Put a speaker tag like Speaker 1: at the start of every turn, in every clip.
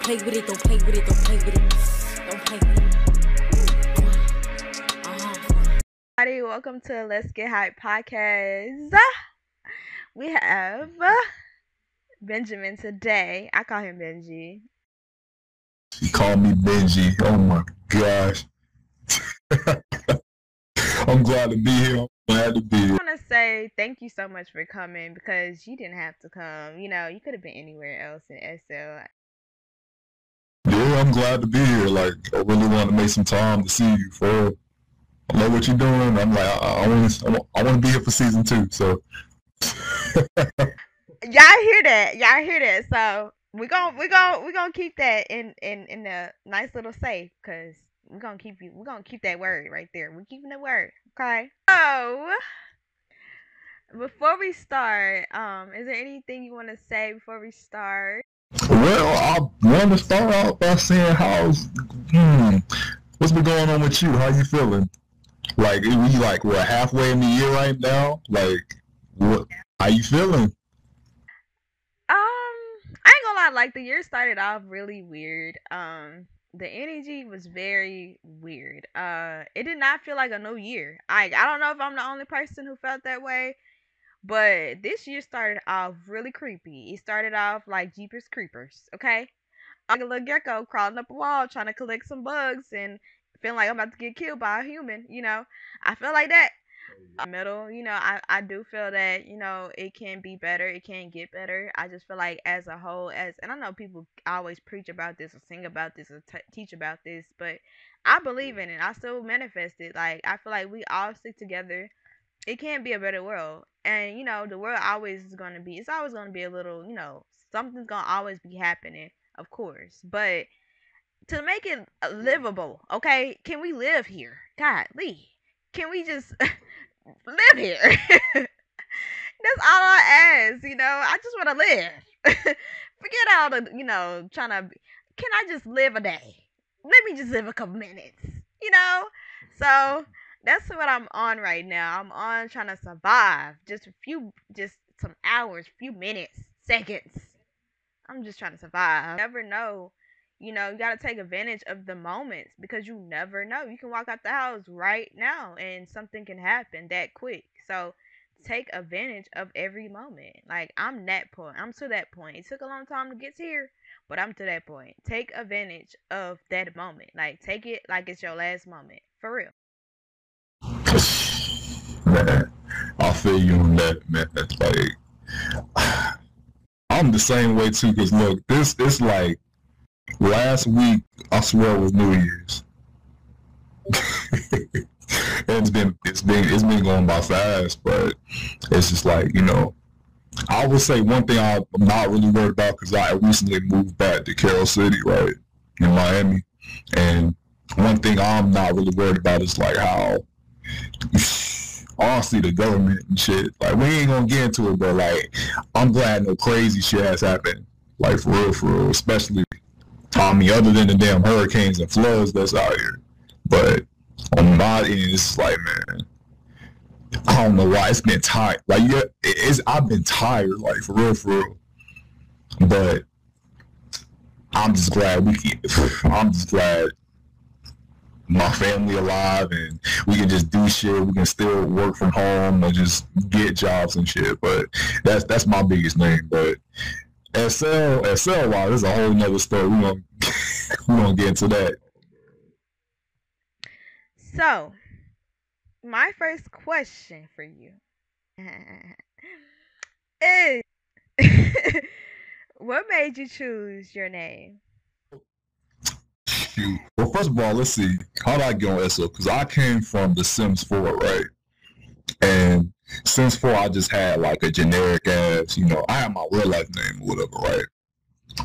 Speaker 1: Don't play with it, don't play with it, don't play with it. Don't play with it. Uh-huh.
Speaker 2: Everybody, welcome to Let's Get Hype podcast. We have Benjamin today. I call him Benji.
Speaker 3: He called me Benji. Oh my gosh. I'm glad to be here. I'm glad to be here.
Speaker 2: I want to say thank you so much for coming because you didn't have to come. You know, you could have been anywhere else in SL.
Speaker 3: I'm glad to be here. Like, I really want to make some time to see you. For. I love what you're doing. I'm like, I, want to, I want to be here for season two. So,
Speaker 2: Y'all hear that? Y'all hear that? So we gon' we gon' we gonna keep that in in in a nice little safe because we're gonna keep you we're gonna keep that word right there. We're keeping the word. Okay. So before we start, um, is there anything you want to say before we start?
Speaker 3: Well, I want to start out by saying how's, hmm, what's been going on with you? How you feeling? Like, we like we're halfway in the year right now. Like, what? How you feeling?
Speaker 2: Um, I ain't gonna lie, like the year started off really weird. Um, the energy was very weird. Uh, it did not feel like a new year. I I don't know if I'm the only person who felt that way, but this year started off really creepy. It started off like Jeepers Creepers, okay? Like a little gecko crawling up a wall trying to collect some bugs and feeling like I'm about to get killed by a human, you know? I feel like that. Oh, um, middle you know I, I do feel that you know it can be better it can get better. I just feel like as a whole as and i know people always preach about this or sing about this or t- teach about this but i believe in it. I still manifest it. Like i feel like we all stick together. It can be a better world and you know the world always is going to be it's always going to be a little you know something's going to always be happening of course but to make it uh, livable okay can we live here god lee can we just live here. That's all I ask, you know. I just want to live. Forget all the, you know, trying to. Can I just live a day? Let me just live a couple minutes, you know. So that's what I'm on right now. I'm on trying to survive. Just a few, just some hours, few minutes, seconds. I'm just trying to survive. Never know. You know, you got to take advantage of the moments because you never know. You can walk out the house right now and something can happen that quick. So take advantage of every moment. Like I'm that point. I'm to that point. It took a long time to get here, but I'm to that point. Take advantage of that moment. Like take it like it's your last moment. For real.
Speaker 3: Man, I feel you on that, man. That's like, I'm the same way too. Cause look, this it's like last week. I swear was New Year's. it's been it's been it's been going by fast, but it's just like you know. I would say one thing I'm not really worried about because I recently moved back to Carol City, right, in Miami, and one thing I'm not really worried about is like how honestly the government and shit. Like we ain't gonna get into it, but like I'm glad no crazy shit has happened. Like for real, for real. Especially Tommy. other than the damn hurricanes and floods that's out here. But on my end, it's like man, I don't know why it's been tired. Like yeah, it's I've been tired, like for real, for real. But I'm just glad we can. I'm just glad my family alive and we can just do shit. We can still work from home and just get jobs and shit. But that's that's my biggest thing. But SL SL wise, is a whole nother story. We gonna we gonna get into that.
Speaker 2: So, my first question for you is what made you choose your name?
Speaker 3: Shoot. Well, first of all, let's see. How did I get on SL? Because I came from The Sims 4, right? And Sims 4, I just had like a generic ass, you know, I have my real life name or whatever, right?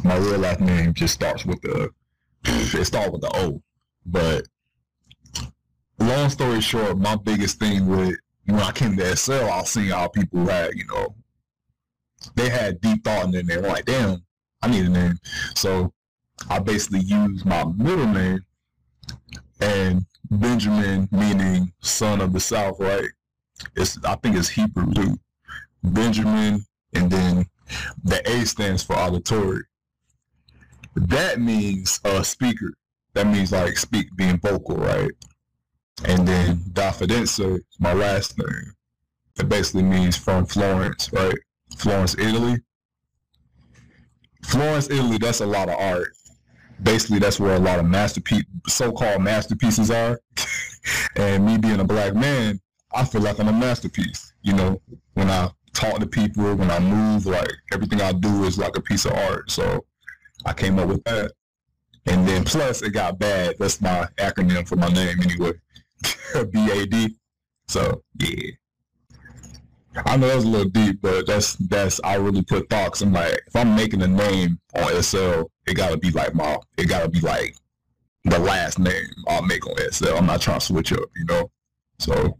Speaker 3: My real life name just starts with the, it starts with the O. But long story short, my biggest thing with when I came to SL, I seen how people had, you know, they had deep thought in their name. Like, damn, I need a name. So I basically used my middle name and Benjamin meaning son of the South, right? It's I think it's Hebrew too. Benjamin and then the A stands for auditory. that means uh speaker. That means like speak being vocal, right? And then Da Firenze, my last name. It basically means from Florence, right? Florence, Italy. Florence, Italy, that's a lot of art. Basically, that's where a lot of masterpiece, so-called masterpieces are. and me being a black man, I feel like I'm a masterpiece. You know, when I talk to people, when I move, like everything I do is like a piece of art. So I came up with that. And then plus it got bad. That's my acronym for my name anyway. B-A-D. So yeah. I know that's a little deep, but that's that's I really put thoughts. I'm like, if I'm making a name on SL, it gotta be like my it gotta be like the last name I'll make on SL. I'm not trying to switch up, you know. So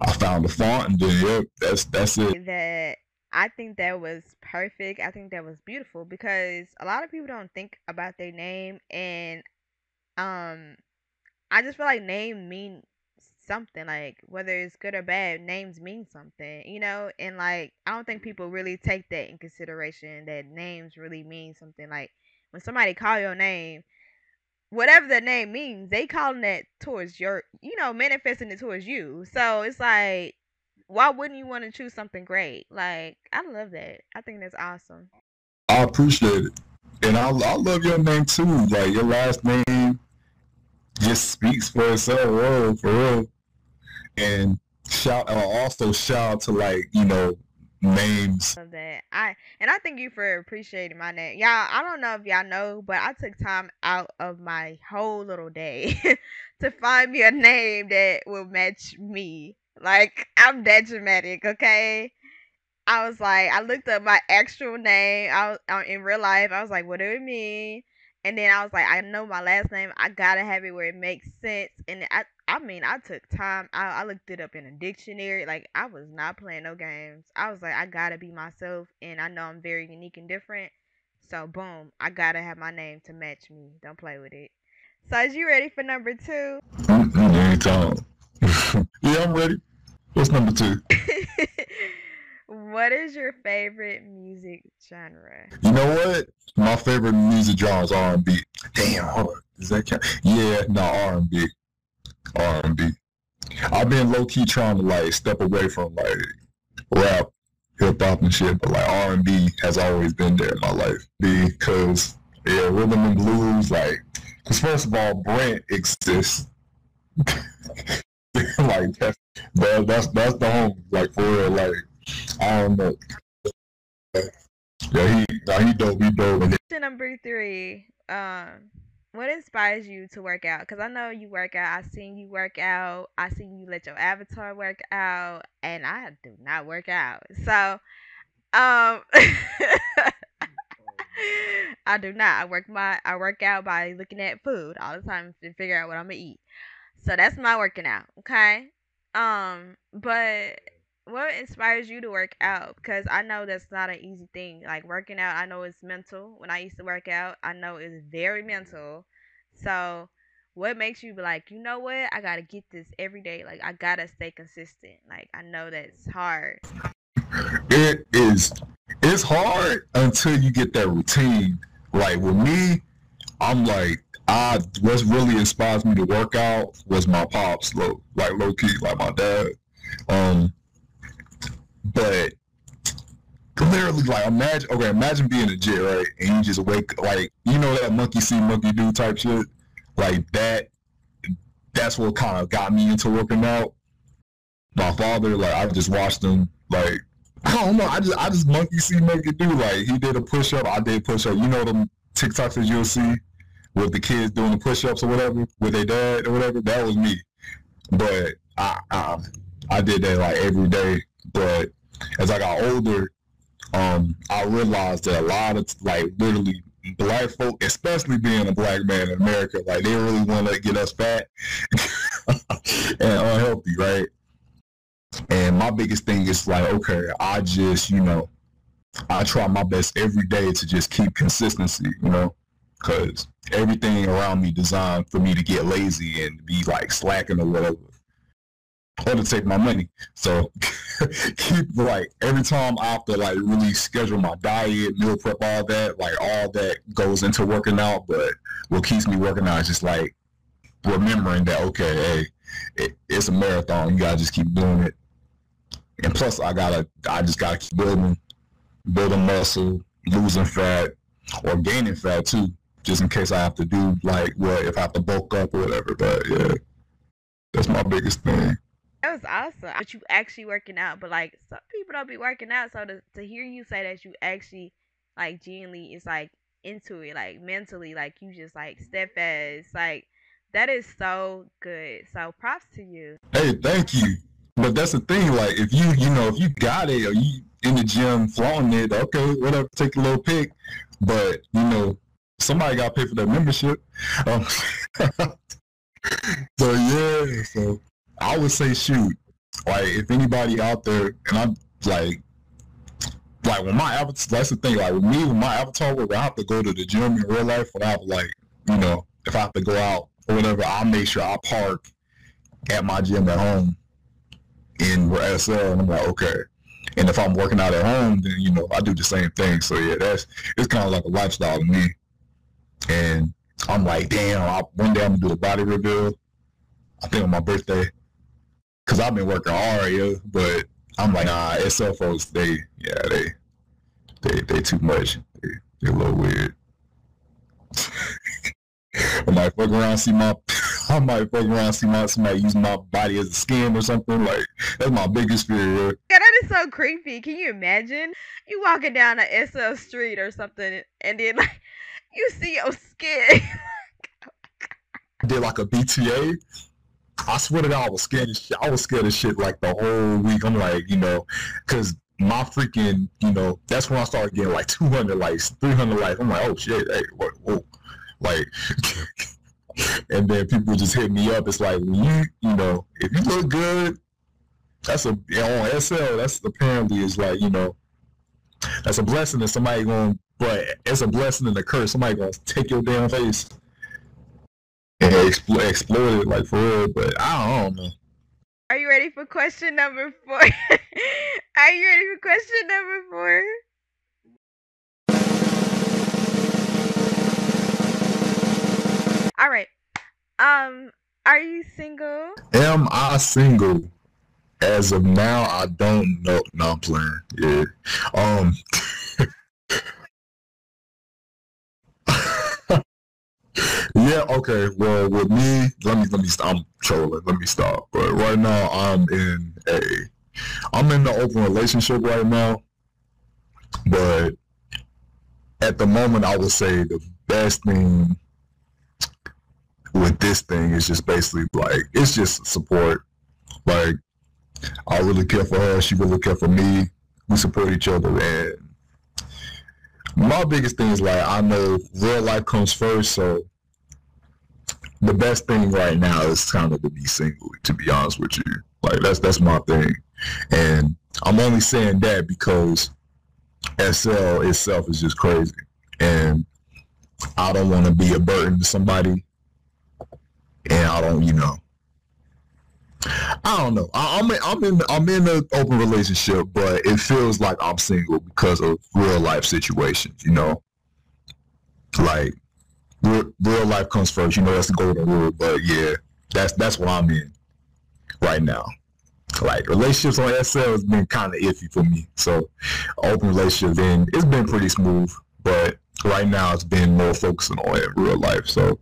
Speaker 3: I found the font and then yep, that's that's it.
Speaker 2: That I think that was perfect. I think that was beautiful because a lot of people don't think about their name and um I just feel like name mean something like whether it's good or bad names mean something you know and like i don't think mm-hmm. people really take that in consideration that names really mean something like when somebody call your name whatever the name means they calling that towards your you know manifesting it towards you so it's like why wouldn't you want to choose something great? Like i love that. I think that's awesome.
Speaker 3: I appreciate it and i, I love your name too like your last name just speaks for itself, real, for real. And shout uh, also shout out to like you know names
Speaker 2: of that. I and I thank you for appreciating my name. Y'all, I don't know if y'all know, but I took time out of my whole little day to find me a name that will match me. Like I'm that dramatic, okay? I was like, I looked up my actual name. I uh, in real life. I was like, what do it mean? And then I was like, I know my last name. I gotta have it where it makes sense. And I, I mean, I took time. I, I looked it up in a dictionary. Like I was not playing no games. I was like, I gotta be myself, and I know I'm very unique and different. So boom, I gotta have my name to match me. Don't play with it. So, is you ready for number two? Mm-hmm.
Speaker 3: Anytime. yeah, I'm ready. What's number two?
Speaker 2: What is your favorite music genre?
Speaker 3: You know what? My favorite music genre is R and B. Damn, hold on. Does that count? Yeah, no R and B. R and B. I've been low key trying to like step away from like rap, hip hop and shit, but like R and B has always been there in my life because yeah, rhythm and blues like. Because first of all, Brent exists. like that's that, that's that's the home. Like for real, like I don't know. Yeah, he, nah, he dope. He dope.
Speaker 2: Question number three. Um, what inspires you to work out? Because I know you work out. I seen you work out. I seen you let your avatar work out, and I do not work out. So, um, I do not. I work my I work out by looking at food all the time to figure out what I'm gonna eat. So that's my working out. Okay. Um, but what inspires you to work out? Because I know that's not an easy thing. Like working out, I know it's mental. When I used to work out, I know it's very mental. So, what makes you be like, you know what? I gotta get this every day. Like I gotta stay consistent. Like I know that's hard.
Speaker 3: It is. It's hard until you get that routine. Like with me, I'm like, I what really inspires me to work out was my pops, low, like low key, like my dad. Um, but literally, like, imagine, okay, imagine being a jet, right? And you just wake, like, you know that monkey see, monkey do type shit? Like, that, that's what kind of got me into working out. My father, like, I just watched him, like, I don't know, I just, I just monkey see, monkey do. Like, he did a push up, I did push up. You know them TikToks that you'll see with the kids doing the push ups or whatever with their dad or whatever? That was me. But I, I, I did that like every day but as I got older, um, I realized that a lot of like literally black folk, especially being a black man in America, like they really want to get us fat and unhealthy, right? And my biggest thing is like, okay, I just, you know, I try my best every day to just keep consistency, you know, because everything around me designed for me to get lazy and be like slacking or whatever. Or to take my money. So keep like every time I have to like really schedule my diet, meal prep, all that, like all that goes into working out. But what keeps me working out is just like remembering that okay, hey, it, it's a marathon. You gotta just keep doing it. And plus, I gotta, I just gotta keep building, building muscle, losing fat, or gaining fat too, just in case I have to do like what if I have to bulk up or whatever. But yeah, that's my biggest thing.
Speaker 2: That was awesome. But you actually working out, but like some people don't be working out. So to to hear you say that you actually like genuinely is like into it, like mentally, like you just like steadfast, like that is so good. So props to you.
Speaker 3: Hey, thank you. But that's the thing, like if you you know if you got it or you in the gym flaunting it, okay, whatever, take a little pic. But you know somebody got to pay for that membership. Um, so yeah, so I would say shoot. Like if anybody out there, and I'm like, like when my avatar, that's the thing. Like with me, with my avatar work, I have to go to the gym in real life. When I have like, you know, if I have to go out or whatever, I'll make sure I park at my gym at home in SL, and I'm like, okay. And if I'm working out at home, then you know I do the same thing. So yeah, that's it's kind of like a lifestyle to me. And I'm like, damn, I, one day I'm gonna do a body reveal. I think on my birthday, cause I've been working hard, yeah. But I'm like, nah, SL folks, they, yeah, they, they, they too much. They, they a little weird. I might fuck around, see my, I might fuck around, see my somebody use my body as a skin or something. Like that's my biggest fear. Yeah.
Speaker 2: Yeah, that is so creepy. Can you imagine you walking down a SL street or something, and then like you see your skin?
Speaker 3: did like a BTA. I swear to God, I was scared of shit. I was scared of shit like the whole week. I'm like, you know, because my freaking, you know, that's when I started getting like 200 likes, 300 likes. I'm like, oh shit, hey, what, whoa. Like, and then people just hit me up. It's like, you, you know, if you look good, that's a, on SL, that's apparently is like, you know, that's a blessing that somebody going, but it's a blessing and a curse. Somebody to take your damn face and exploit it like for real. But I don't know.
Speaker 2: Are you ready for question number four? Are you ready for question number four? All right. Um, are you single?
Speaker 3: Am I single? As of now, I don't know. No, I'm playing. Yeah. Um. yeah. Okay. Well, with me, let me let me. I'm trolling. Let me stop. But right now, I'm in a. I'm in the open relationship right now. But at the moment, I would say the best thing with this thing is just basically like it's just support. Like I really care for her, she really care for me. We support each other and my biggest thing is like I know real life comes first, so the best thing right now is kind of to be single, to be honest with you. Like that's that's my thing. And I'm only saying that because SL itself is just crazy. And I don't want to be a burden to somebody and I don't, you know, I don't know. I, am in, I'm in I'm in an open relationship, but it feels like I'm single because of real life situations. You know, like real, real life comes first. You know, that's the golden rule. But yeah, that's that's what I'm in right now. Like relationships on SL has been kind of iffy for me. So open relationship, then it's been pretty smooth. But right now, it's been more focusing on real life. So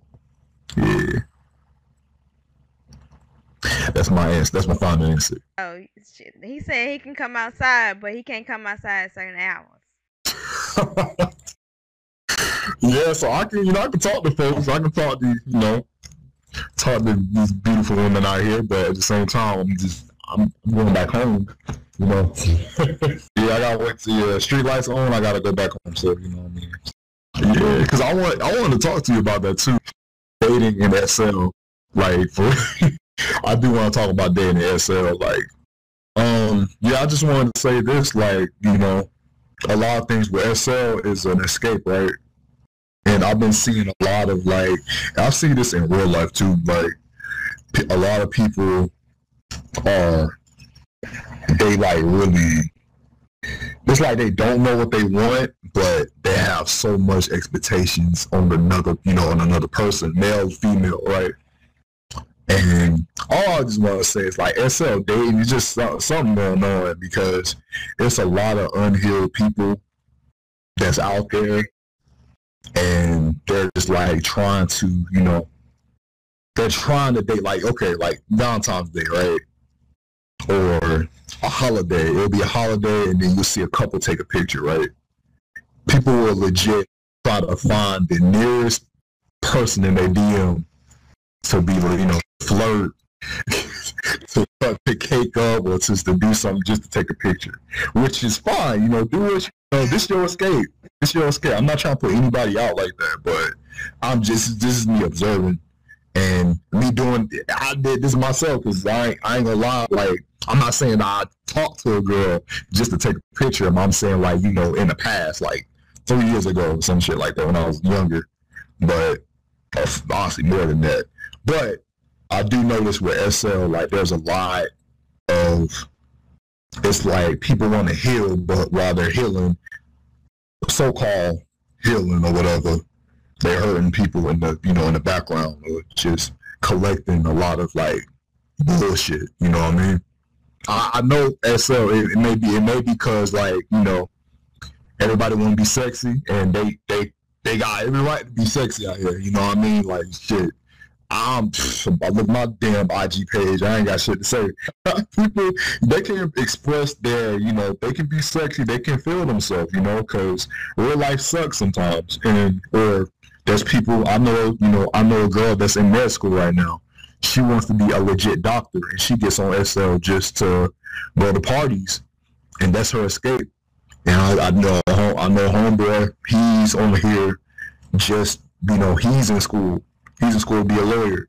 Speaker 3: yeah. That's my answer. That's my final answer.
Speaker 2: Oh, shit. He said he can come outside, but he can't come outside at certain hours.
Speaker 3: yeah, so I can, you know, I can talk to folks. I can talk to, you know, talk to these beautiful women out here, but at the same time, I'm just, I'm going back home. You know, yeah, I gotta wait till the uh, street lights on. I gotta go back home. So you know what I mean? Yeah, because I want, I want to talk to you about that too. Dating in that cell. like for I do want to talk about dating in the SL. Like, um, yeah, I just wanted to say this. Like, you know, a lot of things with SL is an escape, right? And I've been seeing a lot of like, I see this in real life too. Like, a lot of people are they like really it's like they don't know what they want, but they have so much expectations on another, you know, on another person, male, female, right? And all I just want to say is like SL dating is just something going on because it's a lot of unhealed people that's out there, and they're just like trying to, you know, they're trying to date like okay, like Valentine's Day, right? Or a holiday. It'll be a holiday, and then you'll see a couple take a picture, right? People will legit try to find the nearest person in their DM to be, you know, flirt, to cut the cake up, or just to do something just to take a picture, which is fine. You know, do it. you. This is your escape. This your escape. I'm not trying to put anybody out like that, but I'm just this is me observing and me doing. I did this myself because I I ain't gonna lie. Like I'm not saying I talked to a girl just to take a picture. I'm saying like you know in the past, like three years ago, some shit like that when I was younger. But uh, honestly, more than that. But I do notice with SL, like there's a lot of it's like people want to heal, but while they're healing, so-called healing or whatever, they're hurting people in the you know in the background or just collecting a lot of like bullshit. You know what I mean? I, I know SL. It, it, may be it may be because like you know everybody want to be sexy and they they they got every right to be sexy out here. You know what I mean? Like shit. I'm I look my damn IG page. I ain't got shit to say. People they can express their, you know, they can be sexy. They can feel themselves, you know, because real life sucks sometimes. And or there's people I know, you know, I know a girl that's in med school right now she wants to be a legit doctor and she gets on SL just to go to parties and that's her escape. And I, I know I know homeboy, he's on here just you know, he's in school. He's in school to be a lawyer.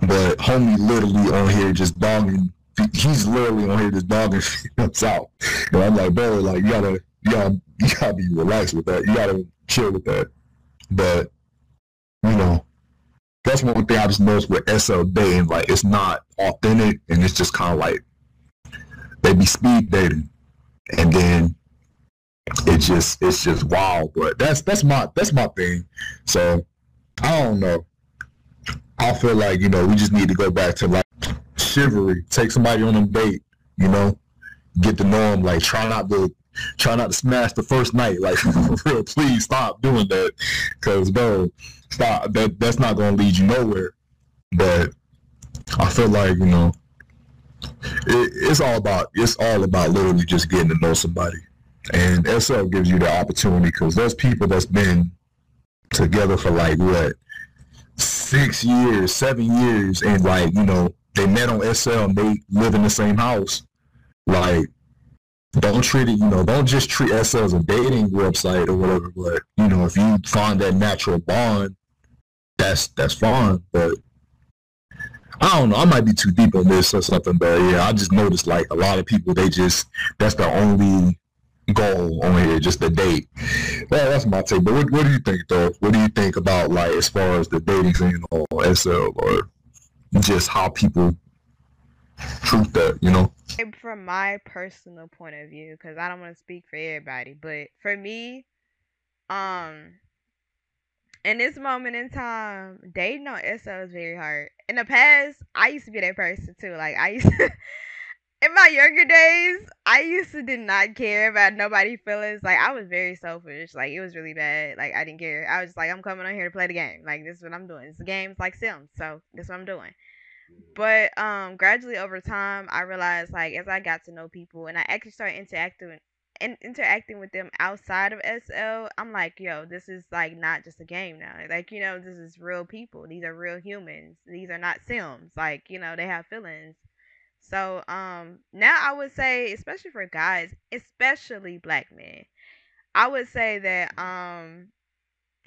Speaker 3: But homie literally on here just dogging he's literally on here just dogging us out. And I'm like, bro, like you gotta you gotta you gotta be relaxed with that. You gotta chill with that. But you know, that's one thing I just noticed with SL dating. Like it's not authentic, and it's just kind of like they be speed dating, and then it just it's just wild. But that's that's my that's my thing. So I don't know. I feel like you know we just need to go back to like chivalry. Take somebody on a date. You know, get to know them. Like try not to try not to smash the first night. Like real, please stop doing that. Cause bro, stop. That that's not gonna lead you nowhere. But I feel like you know, it, it's all about it's all about literally just getting to know somebody, and SL gives you the opportunity because there's people that's been together for like what six years, seven years, and like you know they met on SL and they live in the same house. Like don't treat it, you know, don't just treat SL as a dating website or whatever. But you know, if you find that natural bond, that's that's fine. But I don't know. I might be too deep on this or something. But yeah, I just noticed like a lot of people they just that's the only goal on here, just the date. Well, that's my take. But what, what do you think though? What do you think about like as far as the dating scene or SL or just how people treat that? You know.
Speaker 2: From my personal point of view, because I don't want to speak for everybody, but for me, um, in this moment in time, dating on SL is very hard. In the past, I used to be that person too. Like I used to, in my younger days, I used to did not care about nobody feelings. Like I was very selfish. Like it was really bad. Like I didn't care. I was just like, I'm coming on here to play the game. Like this is what I'm doing. It's a game. It's like Sims. So this is what I'm doing. But um, gradually over time, I realized like as I got to know people and I actually started interacting and interacting with them outside of SL, I'm like, yo, this is like not just a game now. Like, you know, this is real people. These are real humans. These are not Sims. Like, you know, they have feelings. So, um, now I would say, especially for guys, especially black men, I would say that um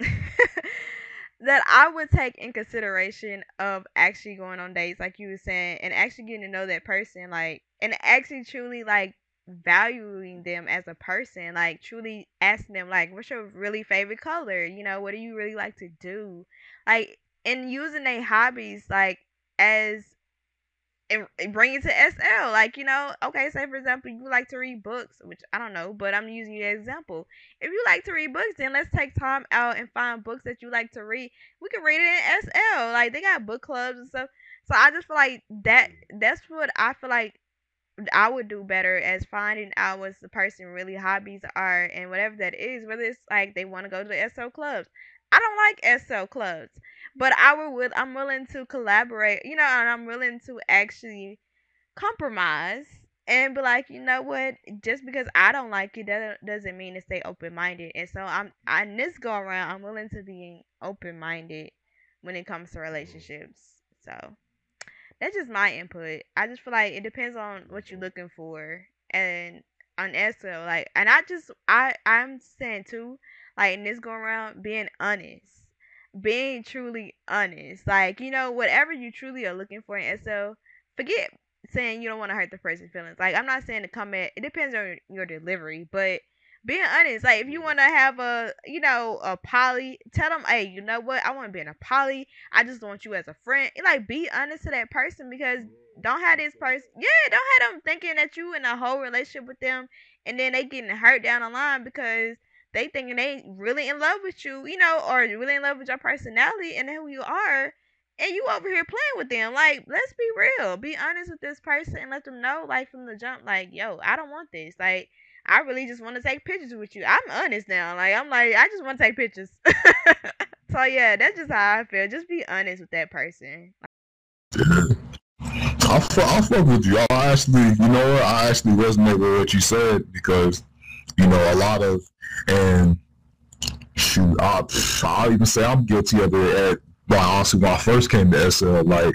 Speaker 2: that I would take in consideration of actually going on dates, like you were saying, and actually getting to know that person, like, and actually truly like valuing them as a person, like truly asking them, like, what's your really favorite color? You know, what do you really like to do? Like, and using their hobbies, like, as and and bring it to SL. Like, you know, okay, say for example, you like to read books, which I don't know, but I'm using you as an example. If you like to read books, then let's take time out and find books that you like to read. We can read it in SL. Like they got book clubs and stuff. So I just feel like that mm. that's what I feel like I would do better as finding out what the person really hobbies are and whatever that is, whether it's like they want to go to the SL clubs. I don't like SL clubs, but I will will I'm willing to collaborate, you know, and I'm willing to actually compromise and be like, you know what, just because I don't like it doesn't doesn't mean to stay open minded. And so I'm on this go around, I'm willing to be open minded when it comes to relationships. So that's just my input. I just feel like it depends on what you're looking for and on SL like and I just I I'm saying too like in this go around being honest being truly honest. Like you know whatever you truly are looking for in so forget saying you don't want to hurt the person's feelings. Like I'm not saying to come at it depends on your delivery but being honest. Like if you want to have a you know a poly tell them hey you know what? I want to be in a poly. I just want you as a friend. Like be honest to that person because don't have this person yeah don't have them thinking that you in a whole relationship with them and then they getting hurt down the line because they thinking they really in love with you you know or really in love with your personality and who you are and you over here playing with them like let's be real be honest with this person and let them know like from the jump like yo i don't want this like I really just want to take pictures with you. I'm honest now. Like I'm like I just want to take pictures. so yeah, that's just how I feel. Just be honest with that person.
Speaker 3: I fuck, I fuck with you. I actually, you know what? I actually resonate with what you said because, you know, a lot of, and shoot, I, I'll even say I'm guilty of it at, well, honestly, when I first came to SL, like,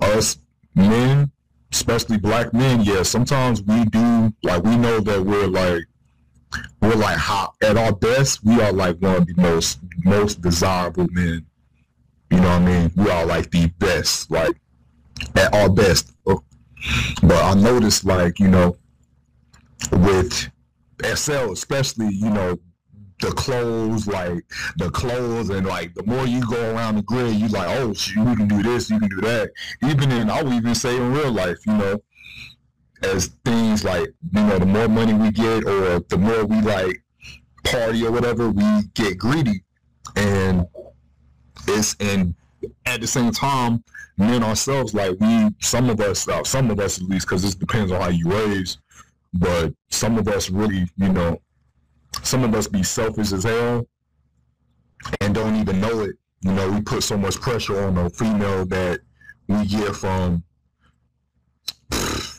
Speaker 3: us men, especially black men, yeah, sometimes we do like we know that we're like we're like hot at our best, we are like one of the most most desirable men. You know what I mean? We are like the best, like at our best. But I noticed like, you know, with SL especially, you know, the clothes, like the clothes, and like the more you go around the grid, you like, oh, you can do this, you can do that. Even in, I would even say in real life, you know, as things like, you know, the more money we get, or the more we like party or whatever, we get greedy, and it's and at the same time, men ourselves, like we, some of us, uh, some of us at least, because this depends on how you raise, but some of us really, you know some of us be selfish as hell and don't even know it. You know, we put so much pressure on a female that we get from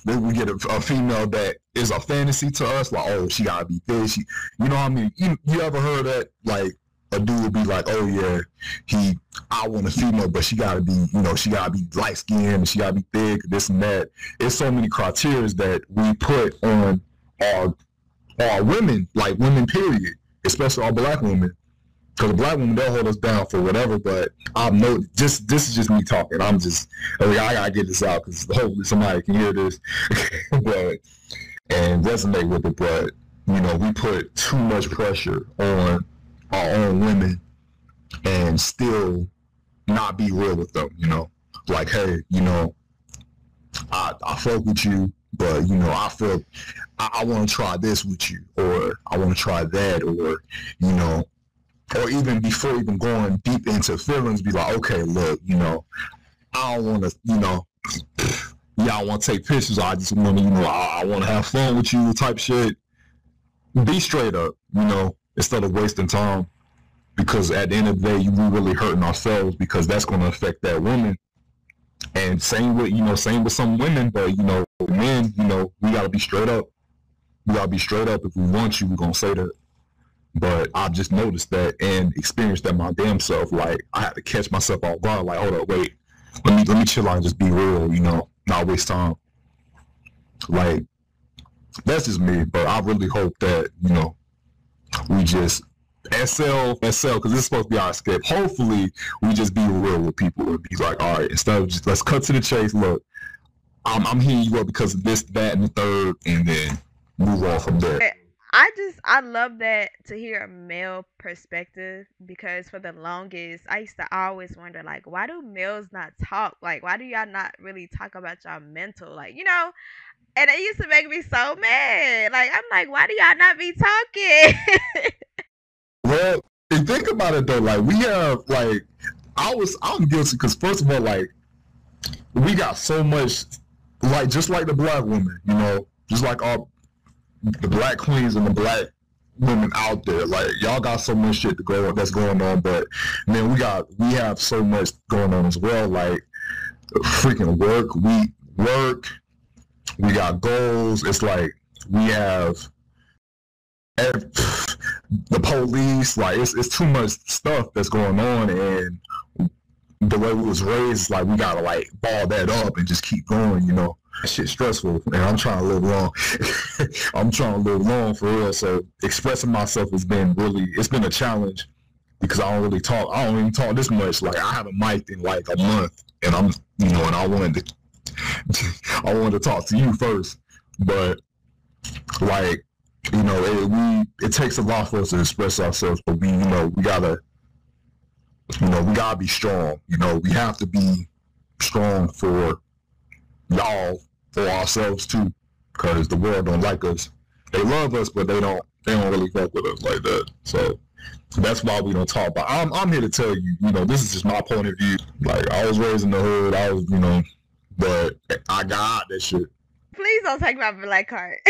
Speaker 3: then we get a, a, female that is a fantasy to us, like, oh, she gotta be this. She, you know what I mean? You, you ever heard that? Like, a dude would be like, oh yeah, he, I want a female, but she gotta be, you know, she gotta be light skinned, and she gotta be thick, this and that. It's so many criteria that we put on our are women, like women, period, especially all black women. Because the black women, they'll hold us down for whatever, but I'm no, just, this is just me talking. I'm just, I, mean, I gotta get this out because hopefully somebody can hear this, but, and resonate with it, but, you know, we put too much pressure on our own women and still not be real with them, you know? Like, hey, you know, I, I fuck with you, but you know, I feel I, I want to try this with you, or I want to try that, or you know, or even before even going deep into feelings, be like, okay, look, you know, I don't want to, you know, I want to take pictures. I just want to, you know, I, I want to have fun with you, type shit. Be straight up, you know, instead of wasting time. Because at the end of the day, you we really hurting ourselves because that's going to affect that woman and same with you know, same with some women, but you know, men, you know, we gotta be straight up. We gotta be straight up. If we want you, we're gonna say that. But I've just noticed that and experienced that my damn self. Like I had to catch myself off guard. Like, hold up, wait, let me let me chill out and just be real. You know, not waste time. Like that's just me. But I really hope that you know we just SL, SL, because this is supposed to be our skip. Hopefully, we just be real with people and be like, all right, instead of just let's cut to the chase. Look, I'm, I'm hitting you up because of this, that, and the third, and then move on from there.
Speaker 2: I just I love that to hear a male perspective because for the longest I used to always wonder like why do males not talk? Like why do y'all not really talk about y'all mental? Like, you know, and it used to make me so mad. Like I'm like, why do y'all not be talking?
Speaker 3: Well, and think about it though, like we have like I was I'm guilty because first of all, like we got so much like just like the black woman, you know, just like our the black queens and the black women out there. Like y'all got so much shit to go that's going on, but man, we got we have so much going on as well. Like freaking work, we work, we got goals. It's like we have the police. Like it's it's too much stuff that's going on, and the way we was raised, like we gotta like ball that up and just keep going. You know, that shit's stressful, and I'm trying to live long. I'm trying to live long for real. So expressing myself has been really, it's been a challenge because I don't really talk. I don't even talk this much. Like I haven't mic'd in like a month, and I'm, you know, and I wanted to, I wanted to talk to you first, but like, you know, it, we it takes a lot for us to express ourselves, but we, you know, we gotta, you know, we gotta be strong. You know, we have to be strong for y'all, for ourselves too, because the world don't like us. They love us, but they don't. They don't really fuck with us like that. So that's why we don't talk. But I'm I'm here to tell you, you know, this is just my point of view. Like I was raised in the hood. I was, you know, but I got that shit.
Speaker 2: Please don't take my black card.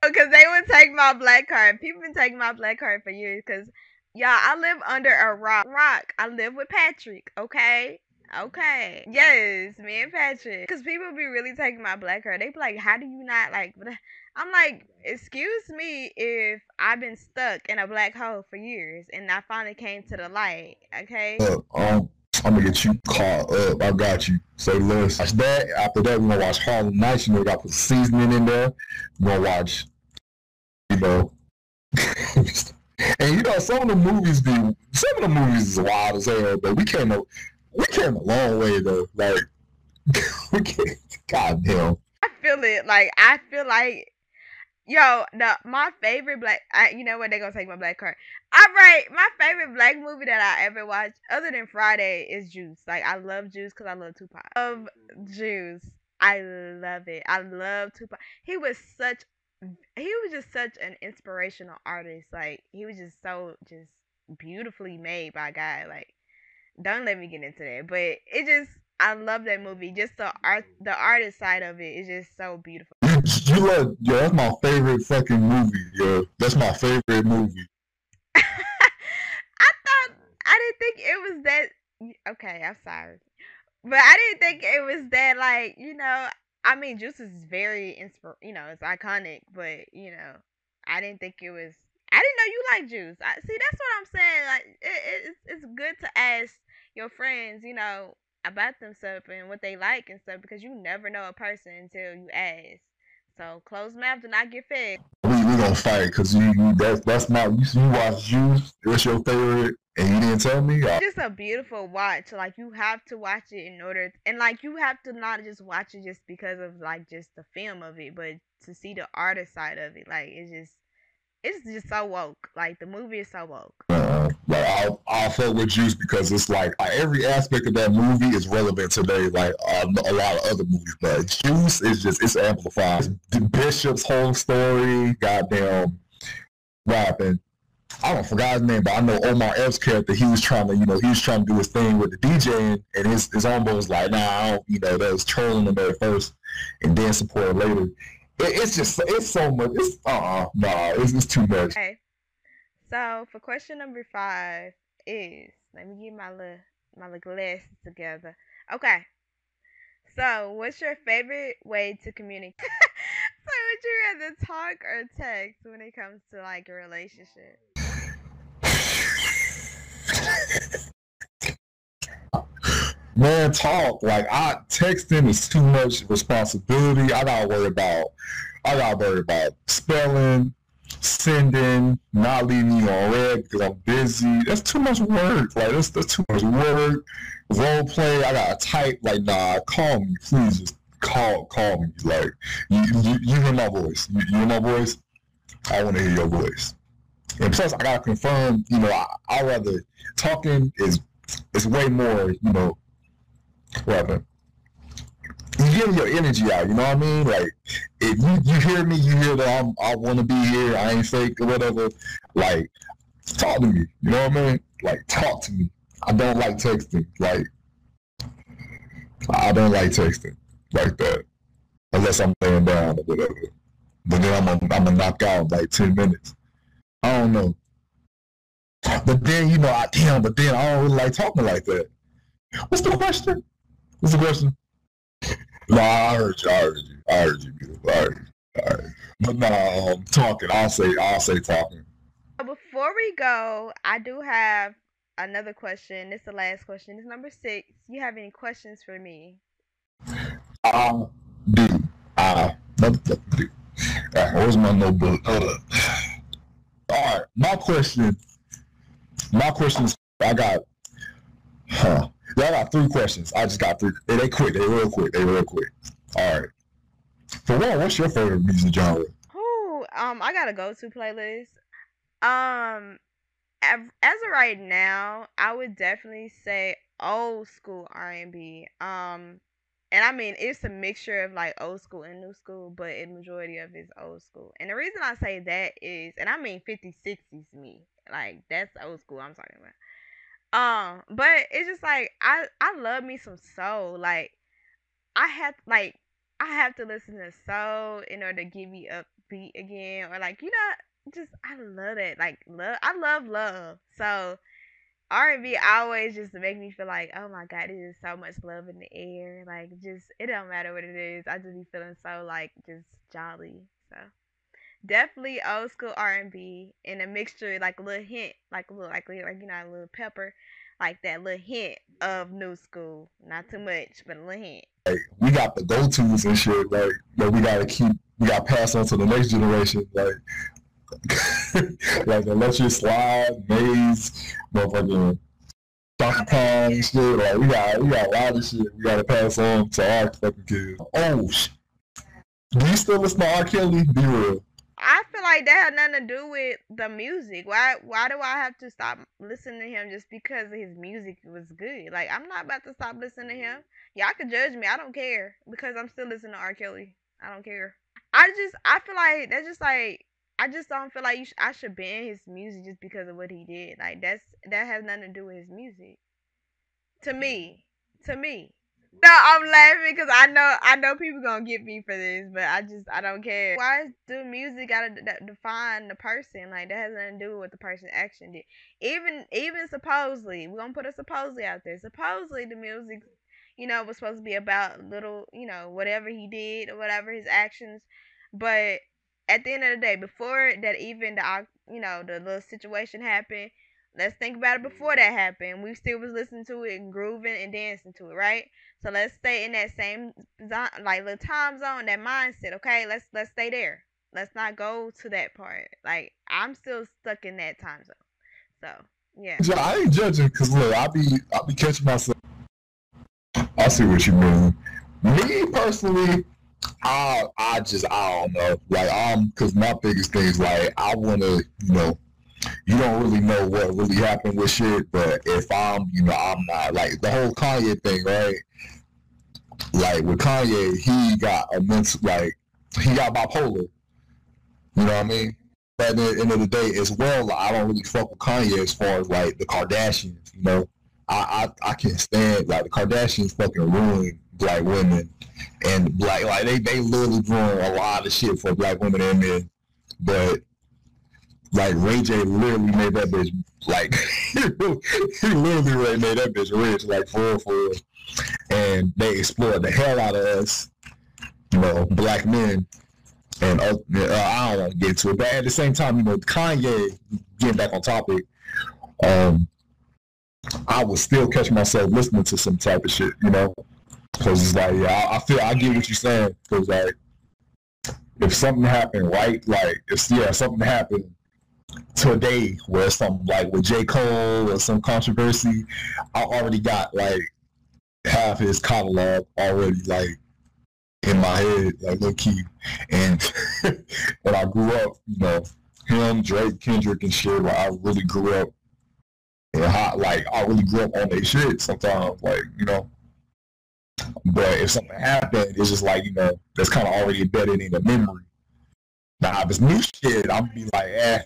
Speaker 2: Because they would take my black card. People been taking my black card for years. Because, y'all, I live under a rock. Rock. I live with Patrick, okay? Okay. Yes, me and Patrick. Because people be really taking my black card. They be like, how do you not, like... I'm like, excuse me if I've been stuck in a black hole for years and I finally came to the light, okay?
Speaker 3: Uh, um, I'm gonna get you caught up. I got you. Say less. Watch that. After that, we're gonna watch Harlem Nights. You know, we gotta put seasoning in there. We're gonna watch, you know. and you know, some of the movies be some of the movies is wild as hell, but we came a we came a long way though. Like we came, God damn.
Speaker 2: I feel it. Like I feel like Yo, the my favorite black. I, you know what? They gonna take my black card. All right, my favorite black movie that I ever watched, other than Friday, is Juice. Like I love Juice because I love Tupac. Love Juice. I love it. I love Tupac. He was such. He was just such an inspirational artist. Like he was just so just beautifully made by God. Like don't let me get into that, but it just. I love that movie. Just the art, the artist side of it is just so beautiful.
Speaker 3: You love, yo, that's my favorite fucking movie, yo. That's my favorite movie.
Speaker 2: I thought I didn't think it was that. Okay, I'm sorry, but I didn't think it was that. Like you know, I mean, Juice is very inspir. You know, it's iconic, but you know, I didn't think it was. I didn't know you like Juice. I, see, that's what I'm saying. Like, it, it's it's good to ask your friends, you know, about themselves and what they like and stuff because you never know a person until you ask. So closed mouth do not get fed.
Speaker 3: We we gonna fight because you, you that's that's my you, you watch Juice. What's your favorite? And you didn't tell me.
Speaker 2: It's just a beautiful watch. Like you have to watch it in order, and like you have to not just watch it just because of like just the film of it, but to see the artist side of it. Like it's just, it's just so woke. Like the movie is so woke.
Speaker 3: uh, like I'll I'll fuck with Juice because it's like every aspect of that movie is relevant today. Like uh, a lot of other movies, but Juice is just it's amplified. The Bishop's whole story, goddamn rapping. I don't forgot his name, but I know Omar Epps' character. He was trying to, you know, he was trying to do his thing with the DJing, and his his homeboy was like, "Nah, I don't, you know, that was trolling him at first, and then support later." It, it's just it's so much. It's uh uh nah, it's, it's too much.
Speaker 2: Okay. So for question number five is let me get my little my little glasses together. Okay. So what's your favorite way to communicate? so would you rather talk or text when it comes to like a relationship?
Speaker 3: Man, talk. Like I texting is too much responsibility. I gotta worry about I gotta worry about spelling, sending, not leaving you on read because I'm busy. That's too much work. Like that's that's too much work. Role play, I gotta type like nah, call me, please just call call me. Like you you, you hear my voice. You, you hear my voice? I want to hear your voice. And plus, I gotta confirm. You know, I, I rather talking is is way more. You know, whatever. You getting your energy out. You know what I mean? Like, if you you hear me, you hear that I'm, I want to be here. I ain't fake or whatever. Like, talk to me. You know what I mean? Like, talk to me. I don't like texting. Like, I don't like texting like that unless I'm laying down or whatever. But then I'm gonna, I'm gonna knock out like ten minutes. I don't know. But then you know, I damn. But then I don't really like talking like that. What's the question? What's the question? No, I heard you. I heard you. I heard you. Beautiful. I heard you. All right. But no, um, talking. I'll say. I'll say talking.
Speaker 2: Before we go, I do have another question. It's the last question. It's number six. You have any questions for me?
Speaker 3: I do. I motherfucking do. Uh, where's my notebook? Hold up. All right. My question. My questions. I got. Huh. I got three questions. I just got three. They, they quick. They real quick. They real quick. All right. For one, what's your favorite music genre?
Speaker 2: Ooh, um, I got a go-to playlist. Um, as of right now, I would definitely say old school R and B. Um, and I mean it's a mixture of like old school and new school, but a majority of it's old school. And the reason I say that is, and I mean 50s, 60s me, like that's old school I'm talking about. Um, but it's just like I I love me some soul. Like I have like I have to listen to soul in order to get me upbeat again, or like you know, just I love that. Like love, I love love. So R and B always just make me feel like, oh my god, is so much love in the air. Like just it don't matter what it is. I just be feeling so like just jolly. So definitely old school R and B and a mixture like a little hint, like a little like like you know a little pepper, like that little hint of new school. Not too much, but a little hint.
Speaker 3: Like we got the go tos and shit. Like that we gotta keep. We gotta pass on to the next generation. Like like electric slide, maze, motherfucking Donkey Kong shit. Like we got we got a lot of shit we gotta pass on to our fucking kids. Oh Do you still listen to R. Kelly? Be real.
Speaker 2: I feel like that had nothing to do with the music. Why why do I have to stop listening to him just because his music was good? Like I'm not about to stop listening to mm-hmm. him. Y'all can judge me. I don't care because I'm still listening to R. Kelly. I don't care. I just I feel like that's just like I just don't feel like you sh- I should ban his music just because of what he did. Like that's that has nothing to do with his music. To mm-hmm. me, to me. No, I'm laughing because I know I know people gonna get me for this, but I just I don't care. Why do music gotta d- define the person? Like that has nothing to do with what the person action did. Even even supposedly, we're gonna put a supposedly out there. Supposedly the music, you know, was supposed to be about little, you know, whatever he did or whatever his actions, but at the end of the day, before that even the you know the little situation happened, let's think about it before that happened. We still was listening to it and grooving and dancing to it, right? So let's stay in that same zone, like little time zone, that mindset. Okay, let's let's stay there. Let's not go to that part. Like I'm still stuck in that time zone. So yeah.
Speaker 3: I ain't judging because look, I be I be catching myself. I see what you mean. Me personally, I I just I don't know. Like um, I'm because my biggest thing is like I want to you know you don't really know what really happened with shit, but if I'm you know I'm not like the whole Kanye thing, right? Like with Kanye, he got a mental like he got bipolar. You know what I mean? But at the end of the day, as well, like, I don't really fuck with Kanye as far as like the Kardashians. You know, I I, I can't stand like the Kardashians fucking ruin black women and black like they they literally ruin a lot of shit for black women and men, but like Ray J literally made that bitch like he literally made that bitch rich like for real, for real. and they explored the hell out of us, you know, black men. And uh, I don't want to get into it, but at the same time, you know, Kanye getting back on topic, um, I would still catch myself listening to some type of shit, you know. Cause it's like, yeah, I, I feel I get what you're saying. Cause like, if something happened, right? Like, if yeah, something happened today where something like with J Cole or some controversy, I already got like half his catalog already like in my head, like low key. And when I grew up, you know, him, Drake, Kendrick, and shit, like I really grew up and hot, like I really grew up on their shit. Sometimes, like you know. But if something happened, it's just like you know that's kind of already embedded in the memory. Now if it's new shit, I'm be like, eh,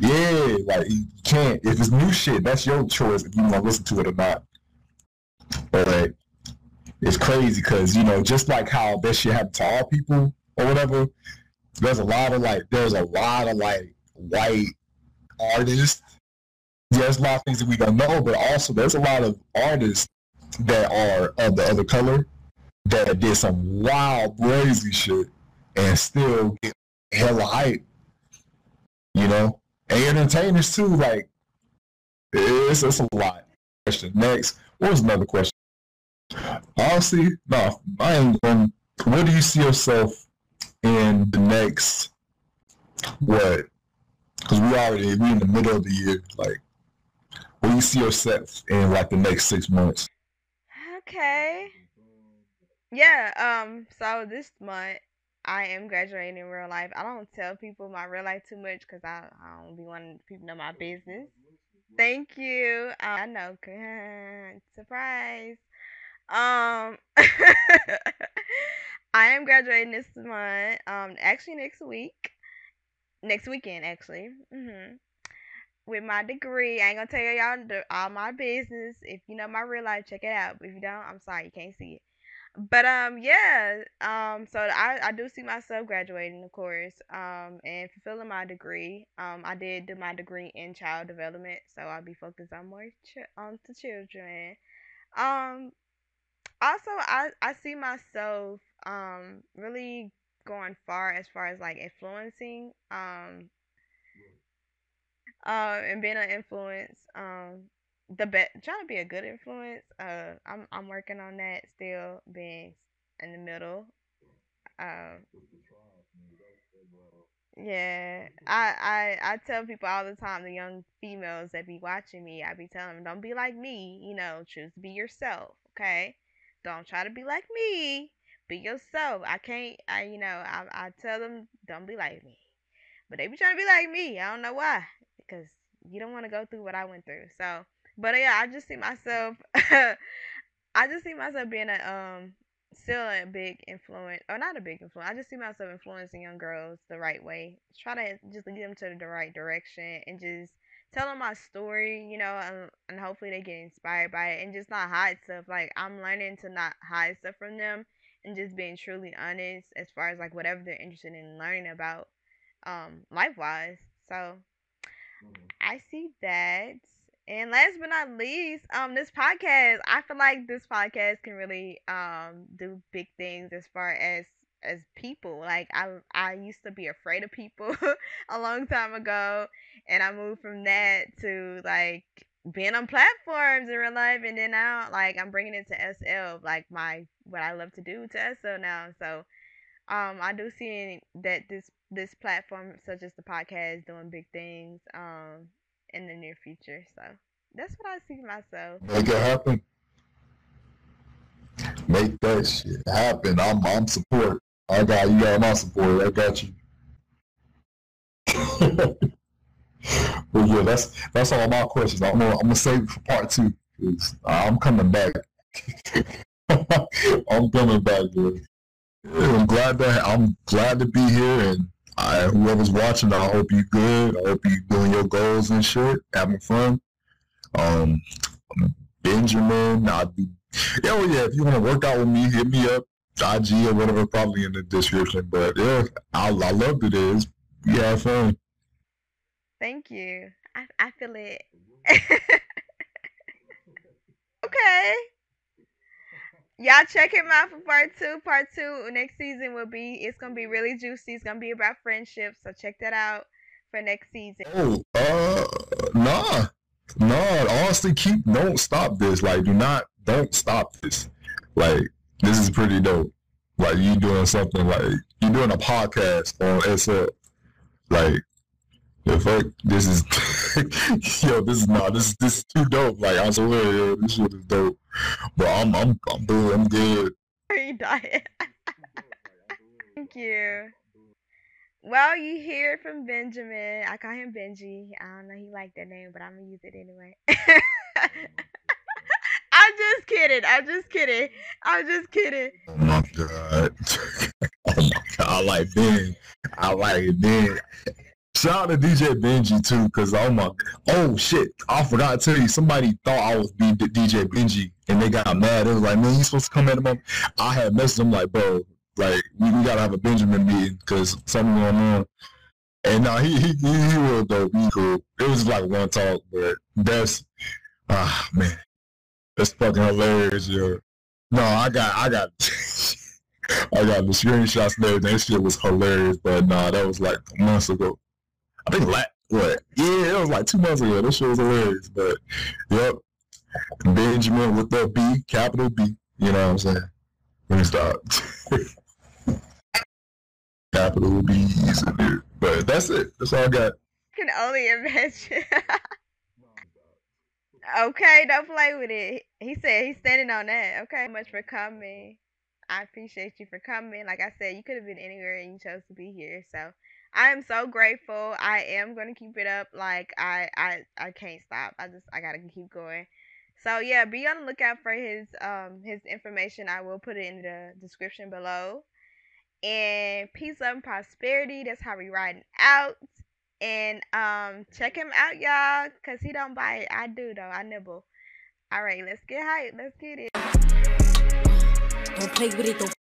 Speaker 3: yeah, like you can't. If it's new shit, that's your choice if you want to listen to it or not. But it's crazy because you know, just like how that shit happened to all people or whatever. There's a lot of like, there's a lot of like white artists. There's a lot of things that we don't know, but also there's a lot of artists that are of the other color that did some wild, crazy shit and still get hella hype. You know, and entertainers too. Like, it's, it's a lot. Question next. What was another question? Honestly, no, I ain't going. Where do you see yourself in the next what? Because we already we in the middle of the year. Like, where do you see yourself in like the next six months?
Speaker 2: Okay. Yeah, um, so this month I am graduating in real life. I don't tell people my real life too much because I, I don't be wanting people to know my business. Thank you. Um, I know. Surprise. Um, I am graduating this month. Um, actually next week, next weekend actually. Mhm. With my degree, I ain't gonna tell y'all all my business. If you know my real life, check it out. But if you don't, I'm sorry, you can't see it. But um, yeah. Um, so I I do see myself graduating, of course. Um, and fulfilling my degree. Um, I did do my degree in child development, so I'll be focused on more ch- on the children. Um, also I I see myself um really going far as far as like influencing um uh and being an influence um the bet trying to be a good influence uh I'm I'm working on that still being in the middle um yeah I I I tell people all the time the young females that be watching me I be telling them don't be like me you know choose to be yourself okay don't try to be like me. Be yourself. I can't. I you know. I I tell them don't be like me, but they be trying to be like me. I don't know why. Because you don't want to go through what I went through. So, but yeah, I just see myself. I just see myself being a um still a big influence or not a big influence. I just see myself influencing young girls the right way. Try to just lead them to the right direction and just tell them my story, you know, and, and hopefully they get inspired by it and just not hide stuff. Like I'm learning to not hide stuff from them and just being truly honest as far as like whatever they're interested in learning about um life wise. So mm-hmm. I see that. And last but not least, um, this podcast, I feel like this podcast can really um do big things as far as as people. Like I I used to be afraid of people a long time ago and I moved from that to like being on platforms in real life and then now like I'm bringing it to SL like my what I love to do to SL now. So um I do see that this this platform such as the podcast doing big things um in the near future. So that's what I see myself.
Speaker 3: Make it happen. Make that shit happen. I'm I'm support. I got you got my support. I got you. but yeah, that's that's all my questions. I'm gonna, I'm gonna save it for part two I'm coming back. I'm coming back, dude. I'm glad that I'm glad to be here, and I, whoever's watching, I hope you good. I hope you doing your goals and shit, having fun. Um, Benjamin, I'll be. Oh yeah, if you want to work out with me, hit me up. IG or whatever, probably in the description. But yeah, I, I love it. Is have fun.
Speaker 2: Thank you. I I feel it. okay. Y'all check him out for part two. Part two next season will be it's gonna be really juicy. It's gonna be about friendship. So check that out for next season.
Speaker 3: Oh, uh nah. Nah, honestly keep don't stop this. Like do not don't stop this. Like this is pretty dope. Like you doing something like you doing a podcast on SL. Like the fuck, this is yo, this is not this this is too dope. Like I swear, yo, this shit is dope. But I'm I'm I'm good. I'm good.
Speaker 2: Are you dying? Thank you. Well, you hear it from Benjamin. I call him Benji. I don't know he liked that name, but I'm gonna use it anyway. I'm just kidding. I'm just kidding. I'm just kidding.
Speaker 3: Oh my god. oh my god. I like Ben. I like Ben. Shout out to DJ Benji too, cause oh my oh shit. I forgot to tell you, somebody thought I was DJ Benji and they got mad. It was like, man, you supposed to come at him. I had messaged them like, bro, like we, we gotta have a Benjamin meeting because something going on. And now he he he, he was dope. He cool. It was like one talk, but that's ah man, that's fucking hilarious, yo. No, I got I got I got the screenshots there. That shit was hilarious, but nah, that was like months ago. I think like what? Yeah, it was like two months ago. This shit was hilarious, but yep. Benjamin with the B, capital B. You know what I'm saying? Let me stop. capital B's in there. But that's it. That's all I got.
Speaker 2: can only imagine. okay, don't play with it. He said he's standing on that. Okay, much for coming. I appreciate you for coming. Like I said, you could have been anywhere and you chose to be here. So I am so grateful. I am gonna keep it up. Like I I I can't stop. I just I gotta keep going. So yeah, be on the lookout for his um his information. I will put it in the description below. And peace, love, and prosperity. That's how we riding out. And um check him out, y'all, cause he don't bite. I do though. I nibble. All right, let's get hype. Let's get it.
Speaker 1: Don't play with it, don't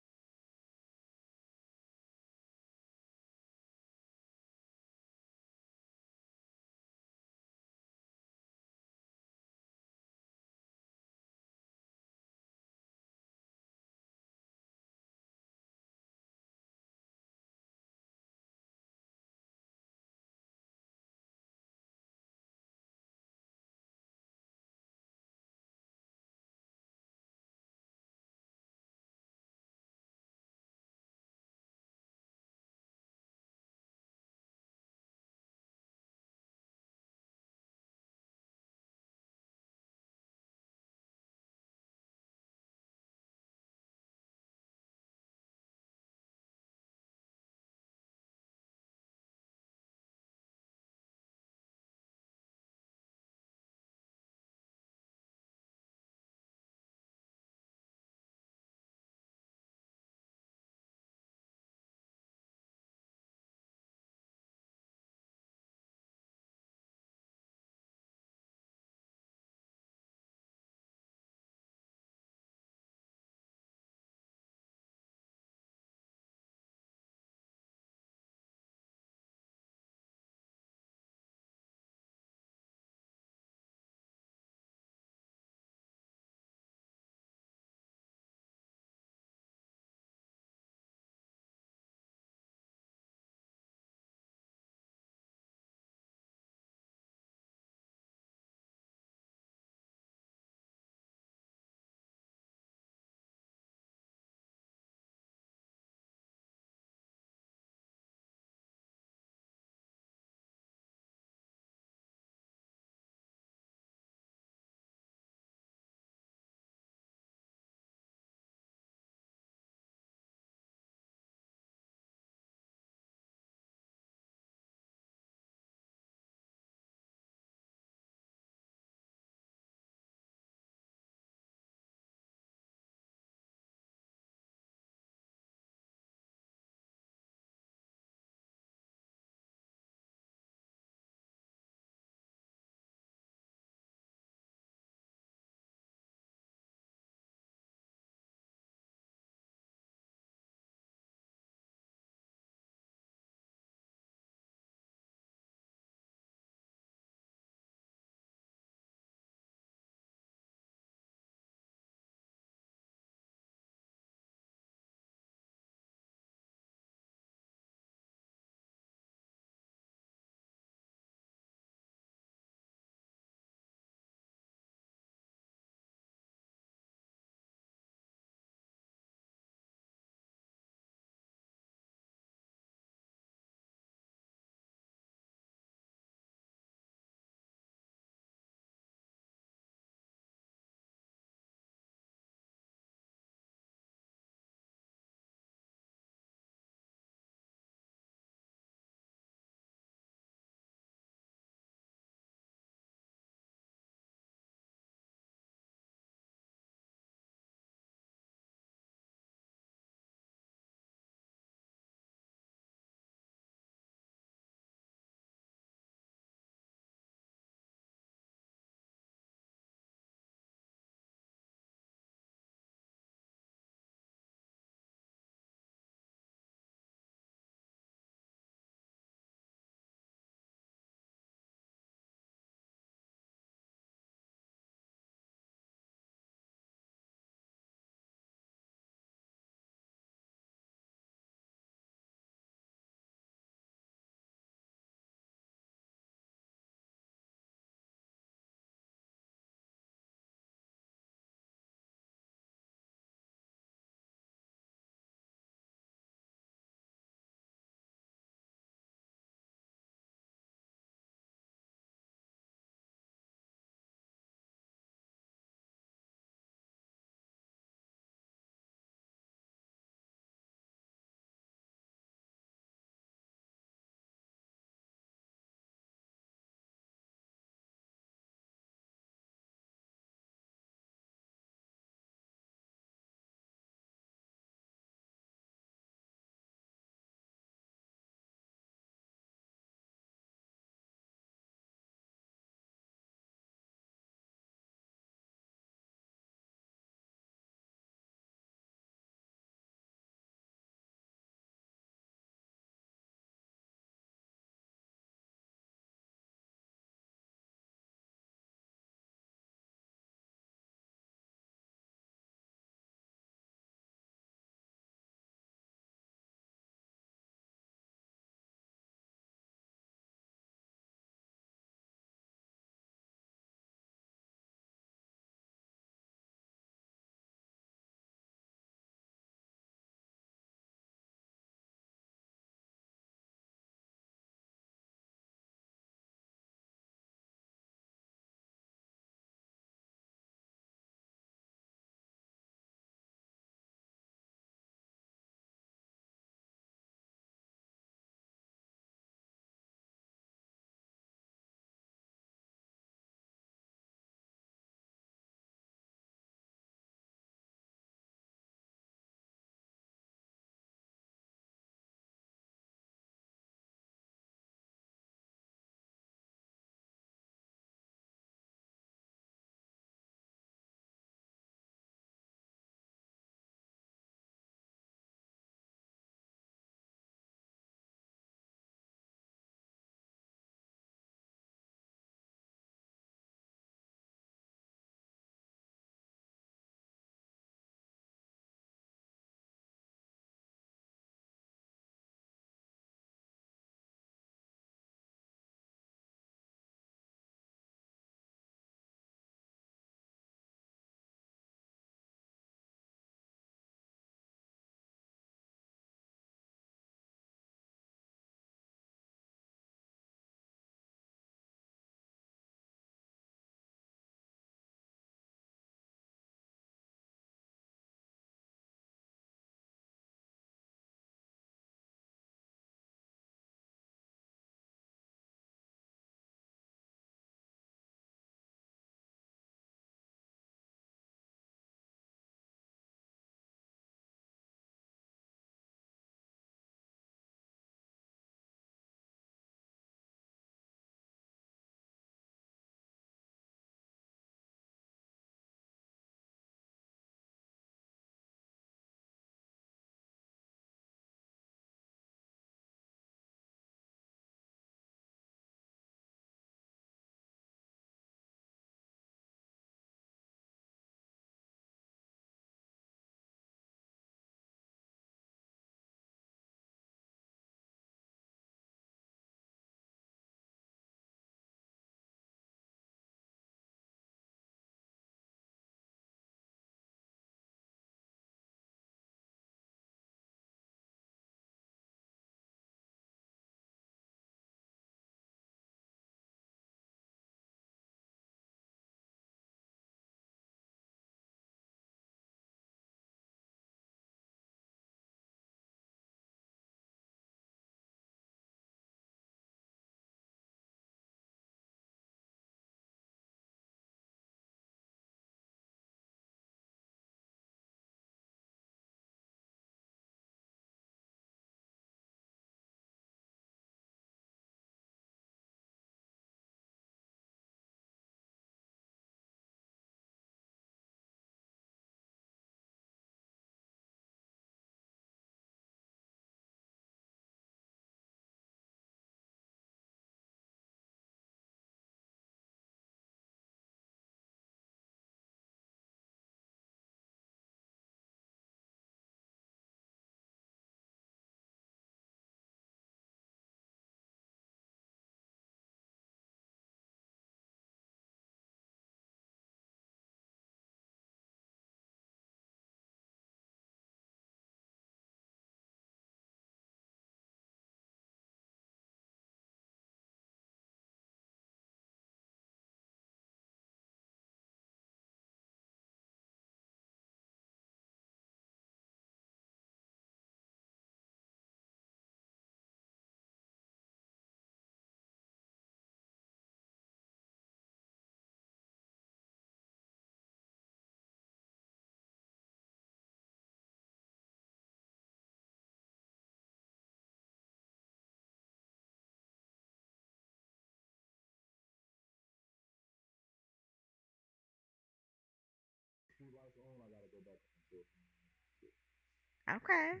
Speaker 3: Okay.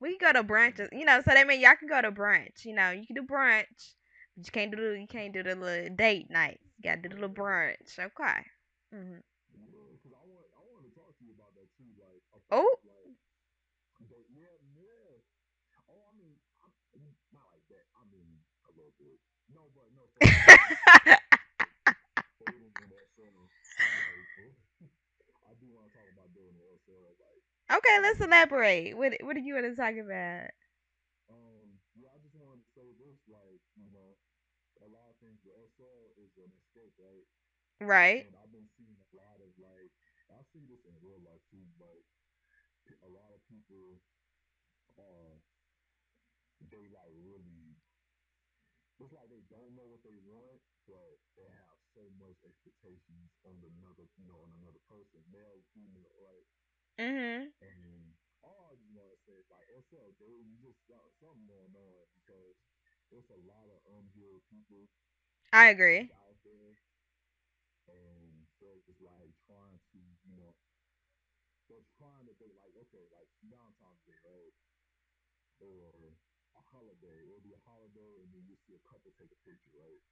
Speaker 3: We can go to brunches, you know. So that mean y'all can go to brunch. You know, you can do brunch, but you can't do the, you can't do the little date night. You gotta do the little brunch. Okay. Mhm. Oh. So like, okay, let's um, elaborate. What What are you gonna talk about? Um, well, I just wanna say this, like, you know, a lot of things with SL is an escape, right? Right. And I've been seeing a lot of like, I see this in real life too, but a lot of people uh, they like really it's like they don't know what they want, but they have so much expectations on another, you know, on another person, male, female, like
Speaker 2: Mm-hmm.
Speaker 3: And all I just want to say is like, what's up, dude? You just got something going on because there's a lot of unhealed people
Speaker 2: I
Speaker 3: agree. out there, and they're just like trying to, you know, they're trying to think like, okay, like Valentine's Day, right? Or a holiday, it'll be a holiday, and then you see a couple take a picture, right?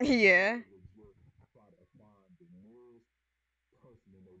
Speaker 3: Yeah. They just to find the nearest person in their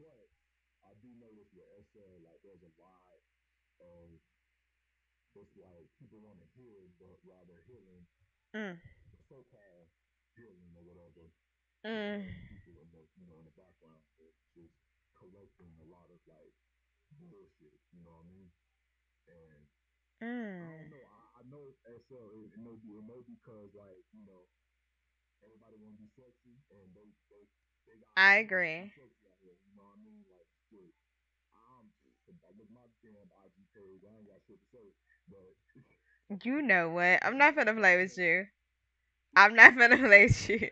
Speaker 3: But I do know with your essay, like there's a lot of it's like people want to hear it, but while they're healing, mm. so-called healing or whatever, mm. people in the you know in the background just collecting a lot of like bullshit. You know what I mean? And mm. I
Speaker 2: don't
Speaker 3: know. I, I know SL. It, it may be it may because like you know everybody want to be sexy and they they, they got. I agree. Sexy You know what? I'm not gonna play with you. I'm not gonna play with you.